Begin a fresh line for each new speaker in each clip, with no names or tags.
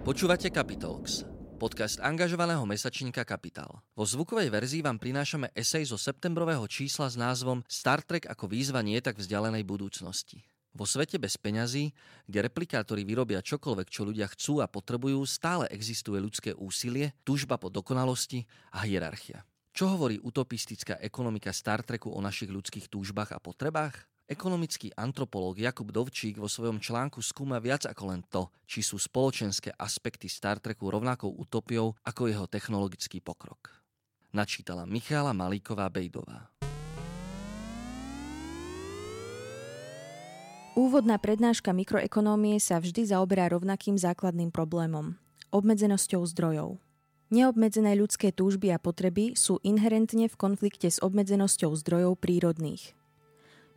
Počúvate Capitalx, podcast angažovaného mesačníka Kapitál. Vo zvukovej verzii vám prinášame esej zo septembrového čísla s názvom Star Trek ako výzva nie tak vzdialenej budúcnosti. Vo svete bez peňazí, kde replikátori vyrobia čokoľvek, čo ľudia chcú a potrebujú, stále existuje ľudské úsilie, túžba po dokonalosti a hierarchia. Čo hovorí utopistická ekonomika Star Treku o našich ľudských túžbách a potrebách? Ekonomický antropológ Jakub Dovčík vo svojom článku skúma viac ako len to, či sú spoločenské aspekty Star Treku rovnakou utopiou ako jeho technologický pokrok. Načítala Michála Malíková Bejdová.
Úvodná prednáška mikroekonómie sa vždy zaoberá rovnakým základným problémom – obmedzenosťou zdrojov. Neobmedzené ľudské túžby a potreby sú inherentne v konflikte s obmedzenosťou zdrojov prírodných –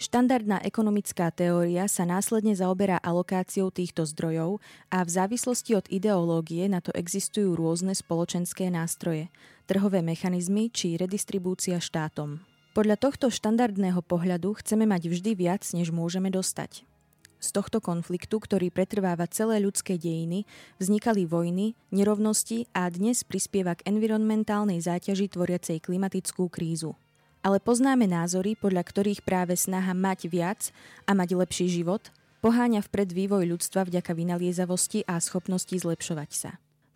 Štandardná ekonomická teória sa následne zaoberá alokáciou týchto zdrojov a v závislosti od ideológie na to existujú rôzne spoločenské nástroje, trhové mechanizmy či redistribúcia štátom. Podľa tohto štandardného pohľadu chceme mať vždy viac, než môžeme dostať. Z tohto konfliktu, ktorý pretrváva celé ľudské dejiny, vznikali vojny, nerovnosti a dnes prispieva k environmentálnej záťaži tvoriacej klimatickú krízu ale poznáme názory, podľa ktorých práve snaha mať viac a mať lepší život poháňa vpred vývoj ľudstva vďaka vynaliezavosti a schopnosti zlepšovať sa.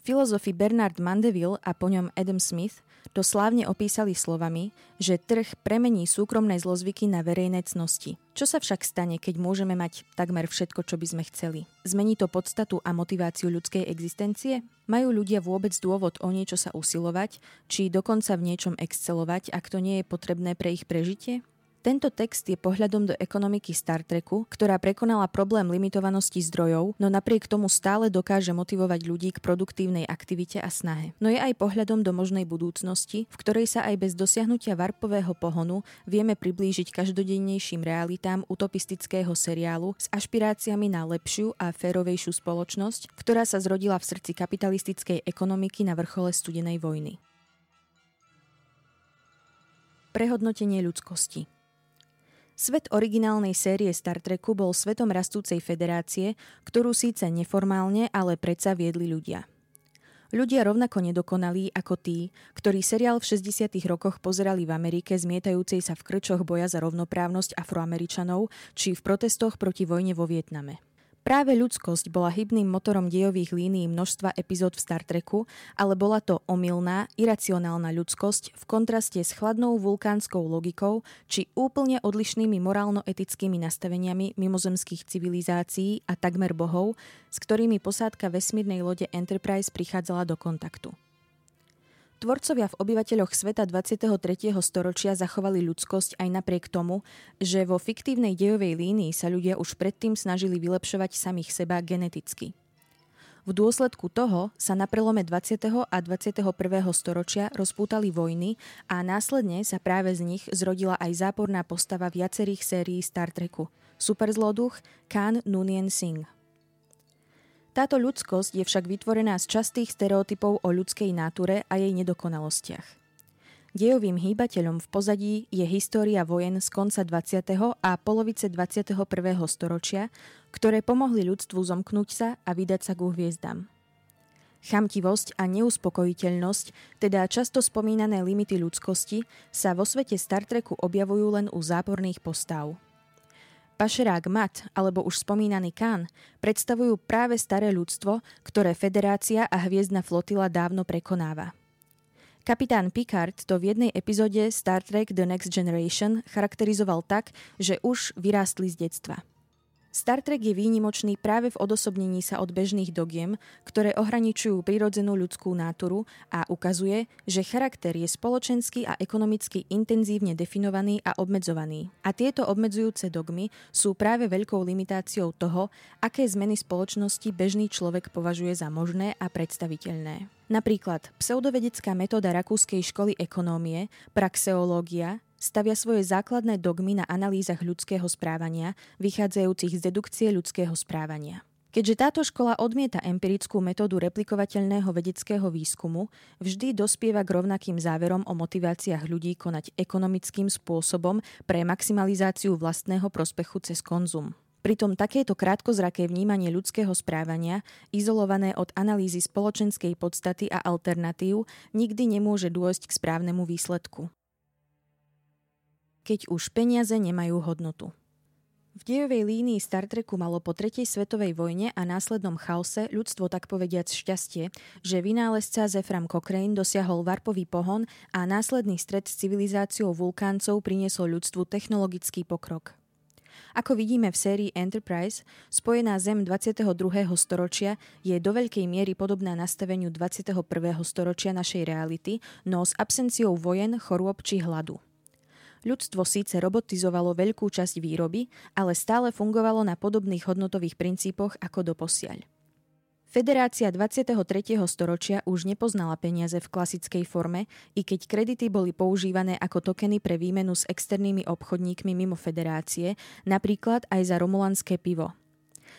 Filozofi Bernard Mandeville a po ňom Adam Smith to slávne opísali slovami, že trh premení súkromné zlozvyky na verejné cnosti. Čo sa však stane, keď môžeme mať takmer všetko, čo by sme chceli? Zmení to podstatu a motiváciu ľudskej existencie? Majú ľudia vôbec dôvod o niečo sa usilovať, či dokonca v niečom excelovať, ak to nie je potrebné pre ich prežitie? Tento text je pohľadom do ekonomiky Star Treku, ktorá prekonala problém limitovanosti zdrojov, no napriek tomu stále dokáže motivovať ľudí k produktívnej aktivite a snahe. No je aj pohľadom do možnej budúcnosti, v ktorej sa aj bez dosiahnutia varpového pohonu vieme priblížiť každodennejším realitám utopistického seriálu s ašpiráciami na lepšiu a férovejšiu spoločnosť, ktorá sa zrodila v srdci kapitalistickej ekonomiky na vrchole studenej vojny. Prehodnotenie ľudskosti Svet originálnej série Star Treku bol svetom rastúcej federácie, ktorú síce neformálne, ale predsa viedli ľudia. Ľudia rovnako nedokonalí ako tí, ktorí seriál v 60. rokoch pozerali v Amerike zmietajúcej sa v krčoch boja za rovnoprávnosť afroameričanov či v protestoch proti vojne vo Vietname. Práve ľudskosť bola hybným motorom dejových línií množstva epizód v Star Treku, ale bola to omylná, iracionálna ľudskosť v kontraste s chladnou vulkánskou logikou či úplne odlišnými morálno-etickými nastaveniami mimozemských civilizácií a takmer bohov, s ktorými posádka vesmírnej lode Enterprise prichádzala do kontaktu. Tvorcovia v obyvateľoch sveta 23. storočia zachovali ľudskosť aj napriek tomu, že vo fiktívnej dejovej línii sa ľudia už predtým snažili vylepšovať samých seba geneticky. V dôsledku toho sa na prelome 20. a 21. storočia rozpútali vojny a následne sa práve z nich zrodila aj záporná postava viacerých sérií Star Treku – superzloduch Khan Noonien Singh. Táto ľudskosť je však vytvorená z častých stereotypov o ľudskej náture a jej nedokonalostiach. Dejovým hýbateľom v pozadí je história vojen z konca 20. a polovice 21. storočia, ktoré pomohli ľudstvu zomknúť sa a vydať sa k hviezdam. Chamtivosť a neuspokojiteľnosť, teda často spomínané limity ľudskosti, sa vo svete Star Treku objavujú len u záporných postav. Pašerák Mat alebo už spomínaný Khan predstavujú práve staré ľudstvo, ktoré Federácia a hviezdna flotila dávno prekonáva. Kapitán Picard to v jednej epizóde Star Trek The Next Generation charakterizoval tak, že už vyrástli z detstva. Star Trek je výnimočný práve v odosobnení sa od bežných dogiem, ktoré ohraničujú prirodzenú ľudskú náturu a ukazuje, že charakter je spoločensky a ekonomicky intenzívne definovaný a obmedzovaný. A tieto obmedzujúce dogmy sú práve veľkou limitáciou toho, aké zmeny spoločnosti bežný človek považuje za možné a predstaviteľné. Napríklad pseudovedecká metóda rakúskej školy ekonómie, praxeológia, stavia svoje základné dogmy na analýzach ľudského správania, vychádzajúcich z dedukcie ľudského správania. Keďže táto škola odmieta empirickú metódu replikovateľného vedeckého výskumu, vždy dospieva k rovnakým záverom o motiváciách ľudí konať ekonomickým spôsobom pre maximalizáciu vlastného prospechu cez konzum. Pritom takéto krátkozraké vnímanie ľudského správania, izolované od analýzy spoločenskej podstaty a alternatív, nikdy nemôže dôjsť k správnemu výsledku keď už peniaze nemajú hodnotu. V dejovej línii Star Treku malo po tretej svetovej vojne a následnom chaose ľudstvo tak povediac šťastie, že vynálezca Zefram Cochrane dosiahol varpový pohon a následný stred s civilizáciou vulkáncov priniesol ľudstvu technologický pokrok. Ako vidíme v sérii Enterprise, spojená Zem 22. storočia je do veľkej miery podobná nastaveniu 21. storočia našej reality, no s absenciou vojen, chorôb či hladu. Ľudstvo síce robotizovalo veľkú časť výroby, ale stále fungovalo na podobných hodnotových princípoch ako doposiaľ. Federácia 23. storočia už nepoznala peniaze v klasickej forme, i keď kredity boli používané ako tokeny pre výmenu s externými obchodníkmi mimo federácie, napríklad aj za romulanské pivo.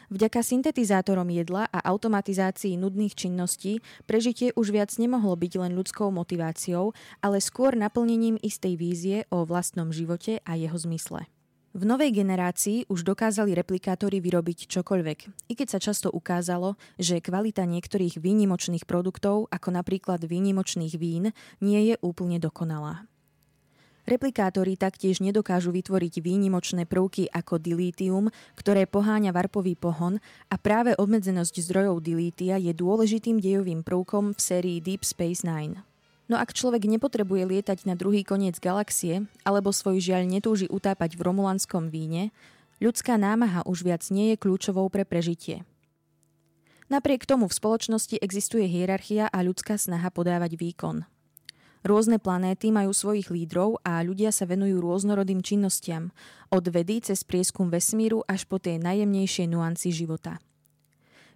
Vďaka syntetizátorom jedla a automatizácii nudných činností prežitie už viac nemohlo byť len ľudskou motiváciou, ale skôr naplnením istej vízie o vlastnom živote a jeho zmysle. V novej generácii už dokázali replikátory vyrobiť čokoľvek, i keď sa často ukázalo, že kvalita niektorých výnimočných produktov, ako napríklad výnimočných vín, nie je úplne dokonalá. Replikátory taktiež nedokážu vytvoriť výnimočné prvky ako dilítium, ktoré poháňa varpový pohon a práve obmedzenosť zdrojov dilítia je dôležitým dejovým prvkom v sérii Deep Space Nine. No ak človek nepotrebuje lietať na druhý koniec galaxie, alebo svoj žiaľ netúži utápať v romulanskom víne, ľudská námaha už viac nie je kľúčovou pre prežitie. Napriek tomu v spoločnosti existuje hierarchia a ľudská snaha podávať výkon – Rôzne planéty majú svojich lídrov a ľudia sa venujú rôznorodým činnostiam, od vedy cez prieskum vesmíru až po tie najjemnejšie nuancy života.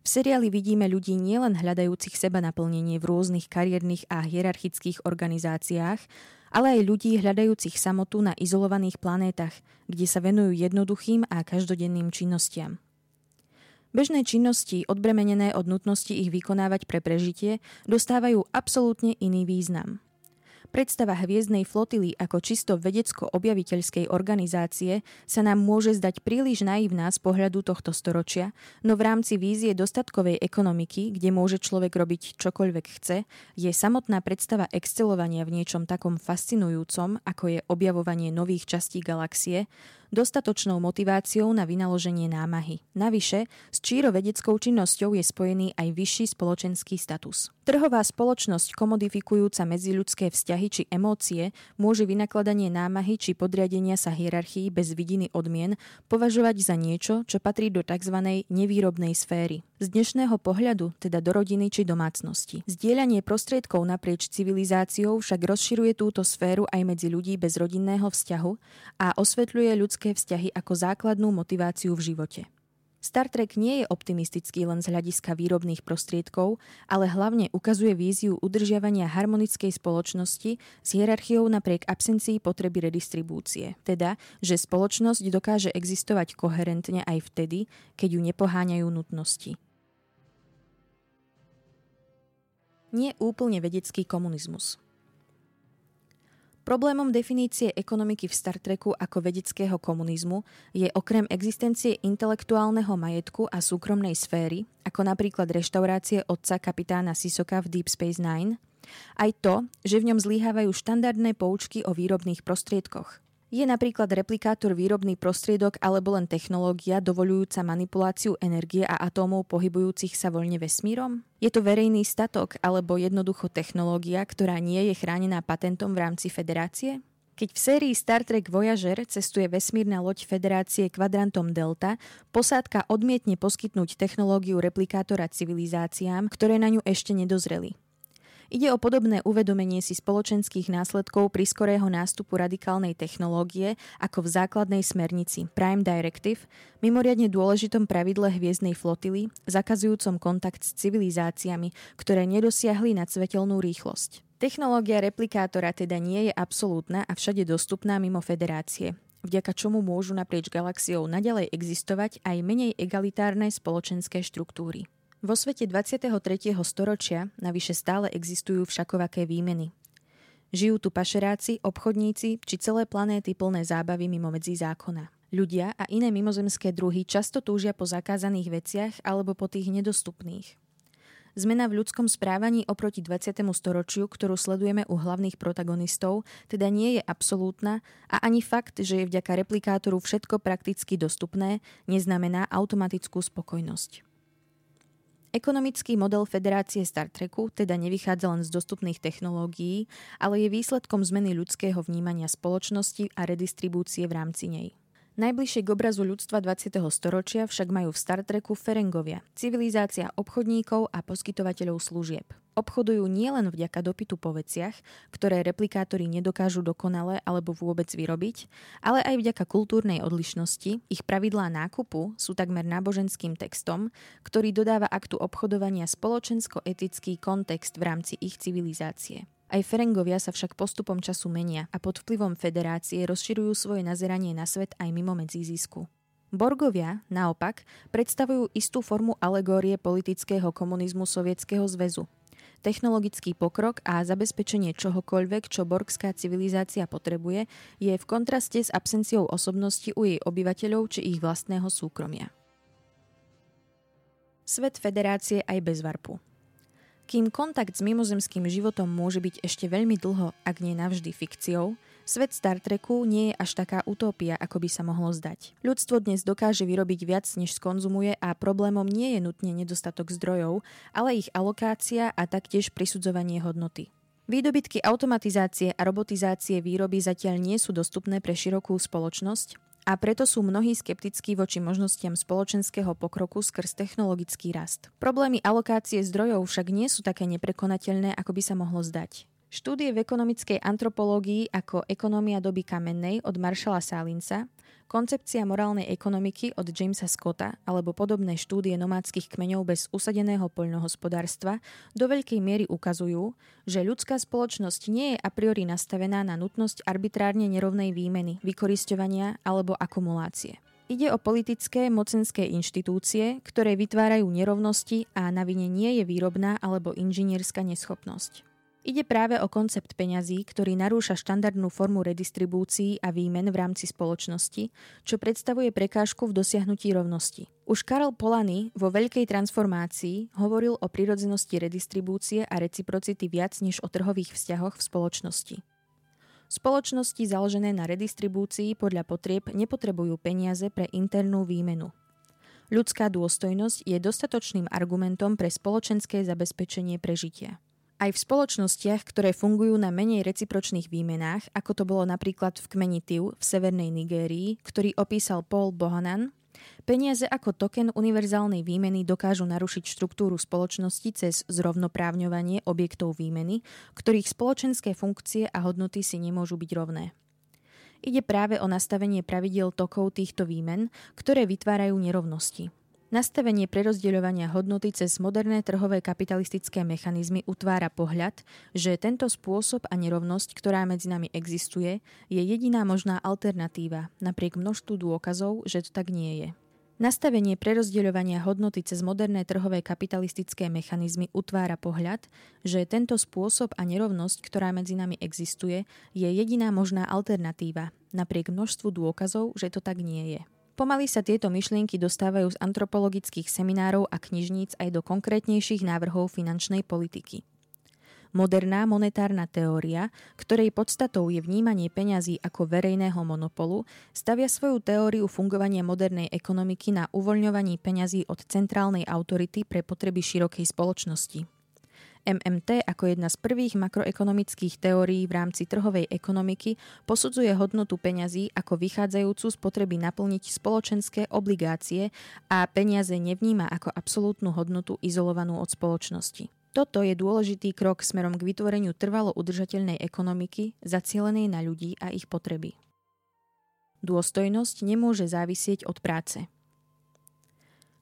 V seriáli vidíme ľudí nielen hľadajúcich seba naplnenie v rôznych kariérnych a hierarchických organizáciách, ale aj ľudí hľadajúcich samotu na izolovaných planétach, kde sa venujú jednoduchým a každodenným činnostiam. Bežné činnosti, odbremenené od nutnosti ich vykonávať pre prežitie, dostávajú absolútne iný význam. Predstava hviezdnej flotily ako čisto vedecko-objaviteľskej organizácie sa nám môže zdať príliš naivná z pohľadu tohto storočia, no v rámci vízie dostatkovej ekonomiky, kde môže človek robiť čokoľvek chce, je samotná predstava excelovania v niečom takom fascinujúcom, ako je objavovanie nových častí galaxie, dostatočnou motiváciou na vynaloženie námahy. Navyše, s čírovedeckou činnosťou je spojený aj vyšší spoločenský status. Trhová spoločnosť komodifikujúca medziľudské vzťahy či emócie môže vynakladanie námahy či podriadenia sa hierarchii bez vidiny odmien považovať za niečo, čo patrí do tzv. nevýrobnej sféry. Z dnešného pohľadu, teda do rodiny či domácnosti. Zdieľanie prostriedkov naprieč civilizáciou však rozširuje túto sféru aj medzi ľudí bez rodinného vzťahu a osvetľuje ľudské vzťahy ako základnú motiváciu v živote. Star Trek nie je optimistický len z hľadiska výrobných prostriedkov, ale hlavne ukazuje víziu udržiavania harmonickej spoločnosti s hierarchiou napriek absencii potreby redistribúcie. Teda, že spoločnosť dokáže existovať koherentne aj vtedy, keď ju nepoháňajú nutnosti. nie úplne vedecký komunizmus. Problémom definície ekonomiky v Star Treku ako vedeckého komunizmu je okrem existencie intelektuálneho majetku a súkromnej sféry, ako napríklad reštaurácie otca kapitána Sisoka v Deep Space Nine, aj to, že v ňom zlíhávajú štandardné poučky o výrobných prostriedkoch. Je napríklad replikátor výrobný prostriedok alebo len technológia dovolujúca manipuláciu energie a atómov pohybujúcich sa voľne vesmírom? Je to verejný statok alebo jednoducho technológia, ktorá nie je chránená patentom v rámci federácie? Keď v sérii Star Trek Voyager cestuje vesmírna loď Federácie kvadrantom Delta, posádka odmietne poskytnúť technológiu replikátora civilizáciám, ktoré na ňu ešte nedozreli. Ide o podobné uvedomenie si spoločenských následkov pri skorého nástupu radikálnej technológie ako v základnej smernici Prime Directive, mimoriadne dôležitom pravidle hviezdnej flotily, zakazujúcom kontakt s civilizáciami, ktoré nedosiahli nad svetelnú rýchlosť. Technológia replikátora teda nie je absolútna a všade dostupná mimo federácie vďaka čomu môžu naprieč galaxiou naďalej existovať aj menej egalitárne spoločenské štruktúry. Vo svete 23. storočia navyše stále existujú všakovaké výmeny. Žijú tu pašeráci, obchodníci či celé planéty plné zábavy mimo medzí zákona. Ľudia a iné mimozemské druhy často túžia po zakázaných veciach alebo po tých nedostupných. Zmena v ľudskom správaní oproti 20. storočiu, ktorú sledujeme u hlavných protagonistov, teda nie je absolútna a ani fakt, že je vďaka replikátoru všetko prakticky dostupné, neznamená automatickú spokojnosť. Ekonomický model Federácie Star Treku teda nevychádza len z dostupných technológií, ale je výsledkom zmeny ľudského vnímania spoločnosti a redistribúcie v rámci nej. Najbližšie k obrazu ľudstva 20. storočia však majú v Star Treku Ferengovia, civilizácia obchodníkov a poskytovateľov služieb. Obchodujú nielen vďaka dopytu po veciach, ktoré replikátori nedokážu dokonale alebo vôbec vyrobiť, ale aj vďaka kultúrnej odlišnosti, ich pravidlá nákupu sú takmer náboženským textom, ktorý dodáva aktu obchodovania spoločensko-etický kontext v rámci ich civilizácie. Aj Ferengovia sa však postupom času menia a pod vplyvom federácie rozširujú svoje nazeranie na svet aj mimo medzizisku. Borgovia, naopak, predstavujú istú formu alegórie politického komunizmu Sovietskeho zväzu, Technologický pokrok a zabezpečenie čohokoľvek, čo borgská civilizácia potrebuje, je v kontraste s absenciou osobnosti u jej obyvateľov či ich vlastného súkromia. Svet federácie aj bez varpu. Kým kontakt s mimozemským životom môže byť ešte veľmi dlho, ak nie navždy fikciou, Svet Star Treku nie je až taká utopia, ako by sa mohlo zdať. Ľudstvo dnes dokáže vyrobiť viac, než skonzumuje a problémom nie je nutne nedostatok zdrojov, ale ich alokácia a taktiež prisudzovanie hodnoty. Výdobytky automatizácie a robotizácie výroby zatiaľ nie sú dostupné pre širokú spoločnosť a preto sú mnohí skeptickí voči možnostiam spoločenského pokroku skrz technologický rast. Problémy alokácie zdrojov však nie sú také neprekonateľné, ako by sa mohlo zdať. Štúdie v ekonomickej antropológii ako Ekonomia doby kamennej od Maršala Salinsa, Koncepcia morálnej ekonomiky od Jamesa Scotta alebo podobné štúdie nomádskych kmeňov bez usadeného poľnohospodárstva do veľkej miery ukazujú, že ľudská spoločnosť nie je a priori nastavená na nutnosť arbitrárne nerovnej výmeny, vykorisťovania alebo akumulácie. Ide o politické mocenské inštitúcie, ktoré vytvárajú nerovnosti a na vine nie je výrobná alebo inžinierská neschopnosť. Ide práve o koncept peňazí, ktorý narúša štandardnú formu redistribúcií a výmen v rámci spoločnosti, čo predstavuje prekážku v dosiahnutí rovnosti. Už Karol Polany vo Veľkej transformácii hovoril o prirodzenosti redistribúcie a reciprocity viac než o trhových vzťahoch v spoločnosti. Spoločnosti založené na redistribúcii podľa potrieb nepotrebujú peniaze pre internú výmenu. Ľudská dôstojnosť je dostatočným argumentom pre spoločenské zabezpečenie prežitia. Aj v spoločnostiach, ktoré fungujú na menej recipročných výmenách, ako to bolo napríklad v kmeni Tiu v severnej Nigérii, ktorý opísal Paul Bohanan, Peniaze ako token univerzálnej výmeny dokážu narušiť štruktúru spoločnosti cez zrovnoprávňovanie objektov výmeny, ktorých spoločenské funkcie a hodnoty si nemôžu byť rovné. Ide práve o nastavenie pravidiel tokov týchto výmen, ktoré vytvárajú nerovnosti. Nastavenie prerozdeľovania hodnoty cez moderné trhové kapitalistické mechanizmy utvára pohľad, že tento spôsob a nerovnosť, ktorá medzi nami existuje, je jediná možná alternatíva, napriek množstvu dôkazov, že to tak nie je. Nastavenie prerozdeľovania hodnoty cez moderné trhové kapitalistické mechanizmy utvára pohľad, že tento spôsob a nerovnosť, ktorá medzi nami existuje, je jediná možná alternatíva, napriek množstvu dôkazov, že to tak nie je. Pomaly sa tieto myšlienky dostávajú z antropologických seminárov a knižníc aj do konkrétnejších návrhov finančnej politiky. Moderná monetárna teória, ktorej podstatou je vnímanie peňazí ako verejného monopolu, stavia svoju teóriu fungovania modernej ekonomiky na uvoľňovaní peňazí od centrálnej autority pre potreby širokej spoločnosti. MMT ako jedna z prvých makroekonomických teórií v rámci trhovej ekonomiky posudzuje hodnotu peňazí ako vychádzajúcu z potreby naplniť spoločenské obligácie a peniaze nevníma ako absolútnu hodnotu izolovanú od spoločnosti. Toto je dôležitý krok smerom k vytvoreniu trvalo udržateľnej ekonomiky zacielenej na ľudí a ich potreby. Dôstojnosť nemôže závisieť od práce.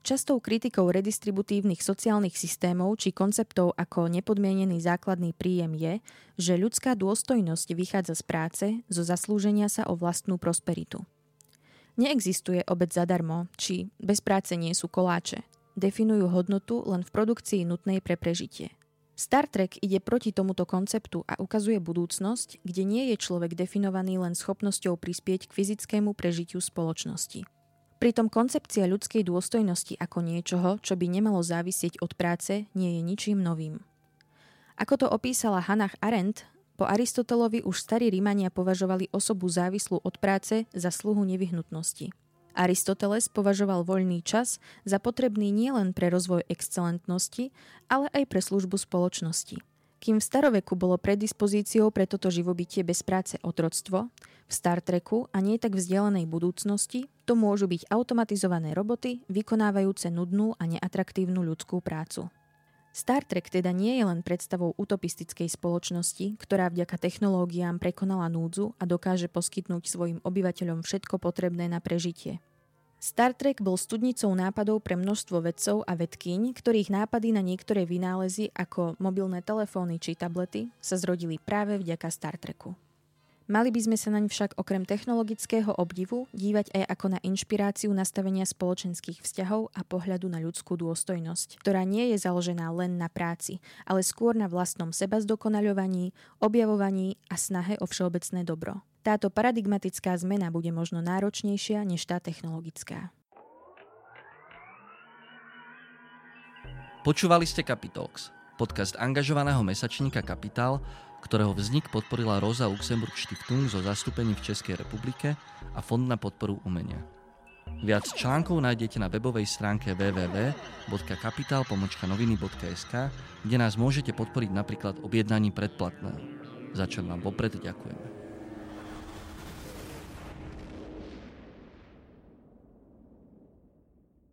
Častou kritikou redistributívnych sociálnych systémov či konceptov ako nepodmienený základný príjem je, že ľudská dôstojnosť vychádza z práce, zo zaslúženia sa o vlastnú prosperitu. Neexistuje obec zadarmo, či bez práce nie sú koláče. Definujú hodnotu len v produkcii nutnej pre prežitie. Star Trek ide proti tomuto konceptu a ukazuje budúcnosť, kde nie je človek definovaný len schopnosťou prispieť k fyzickému prežitiu spoločnosti. Pritom koncepcia ľudskej dôstojnosti ako niečoho, čo by nemalo závisieť od práce, nie je ničím novým. Ako to opísala Hannah Arendt, po Aristotelovi už starí Rímania považovali osobu závislú od práce za sluhu nevyhnutnosti. Aristoteles považoval voľný čas za potrebný nielen pre rozvoj excelentnosti, ale aj pre službu spoločnosti. Kým v staroveku bolo predispozíciou pre toto živobytie bez práce otroctvo, v Star Treku a nie tak vzdialenej budúcnosti to môžu byť automatizované roboty, vykonávajúce nudnú a neatraktívnu ľudskú prácu. Star Trek teda nie je len predstavou utopistickej spoločnosti, ktorá vďaka technológiám prekonala núdzu a dokáže poskytnúť svojim obyvateľom všetko potrebné na prežitie. Star Trek bol studnicou nápadov pre množstvo vedcov a vedkyň, ktorých nápady na niektoré vynálezy ako mobilné telefóny či tablety sa zrodili práve vďaka Star Treku. Mali by sme sa naň však okrem technologického obdivu dívať aj ako na inšpiráciu nastavenia spoločenských vzťahov a pohľadu na ľudskú dôstojnosť, ktorá nie je založená len na práci, ale skôr na vlastnom seba zdokonaľovaní, objavovaní a snahe o všeobecné dobro. Táto paradigmatická zmena bude možno náročnejšia než tá technologická.
Počúvali ste Capitalx, podcast angažovaného mesačníka Kapitál, ktorého vznik podporila Rosa Luxemburg Stiftung zo zastúpení v Českej republike a Fond na podporu umenia. Viac článkov nájdete na webovej stránke www.kapital.noviny.sk, kde nás môžete podporiť napríklad objednaním predplatného. Za čo vám vopred ďakujeme.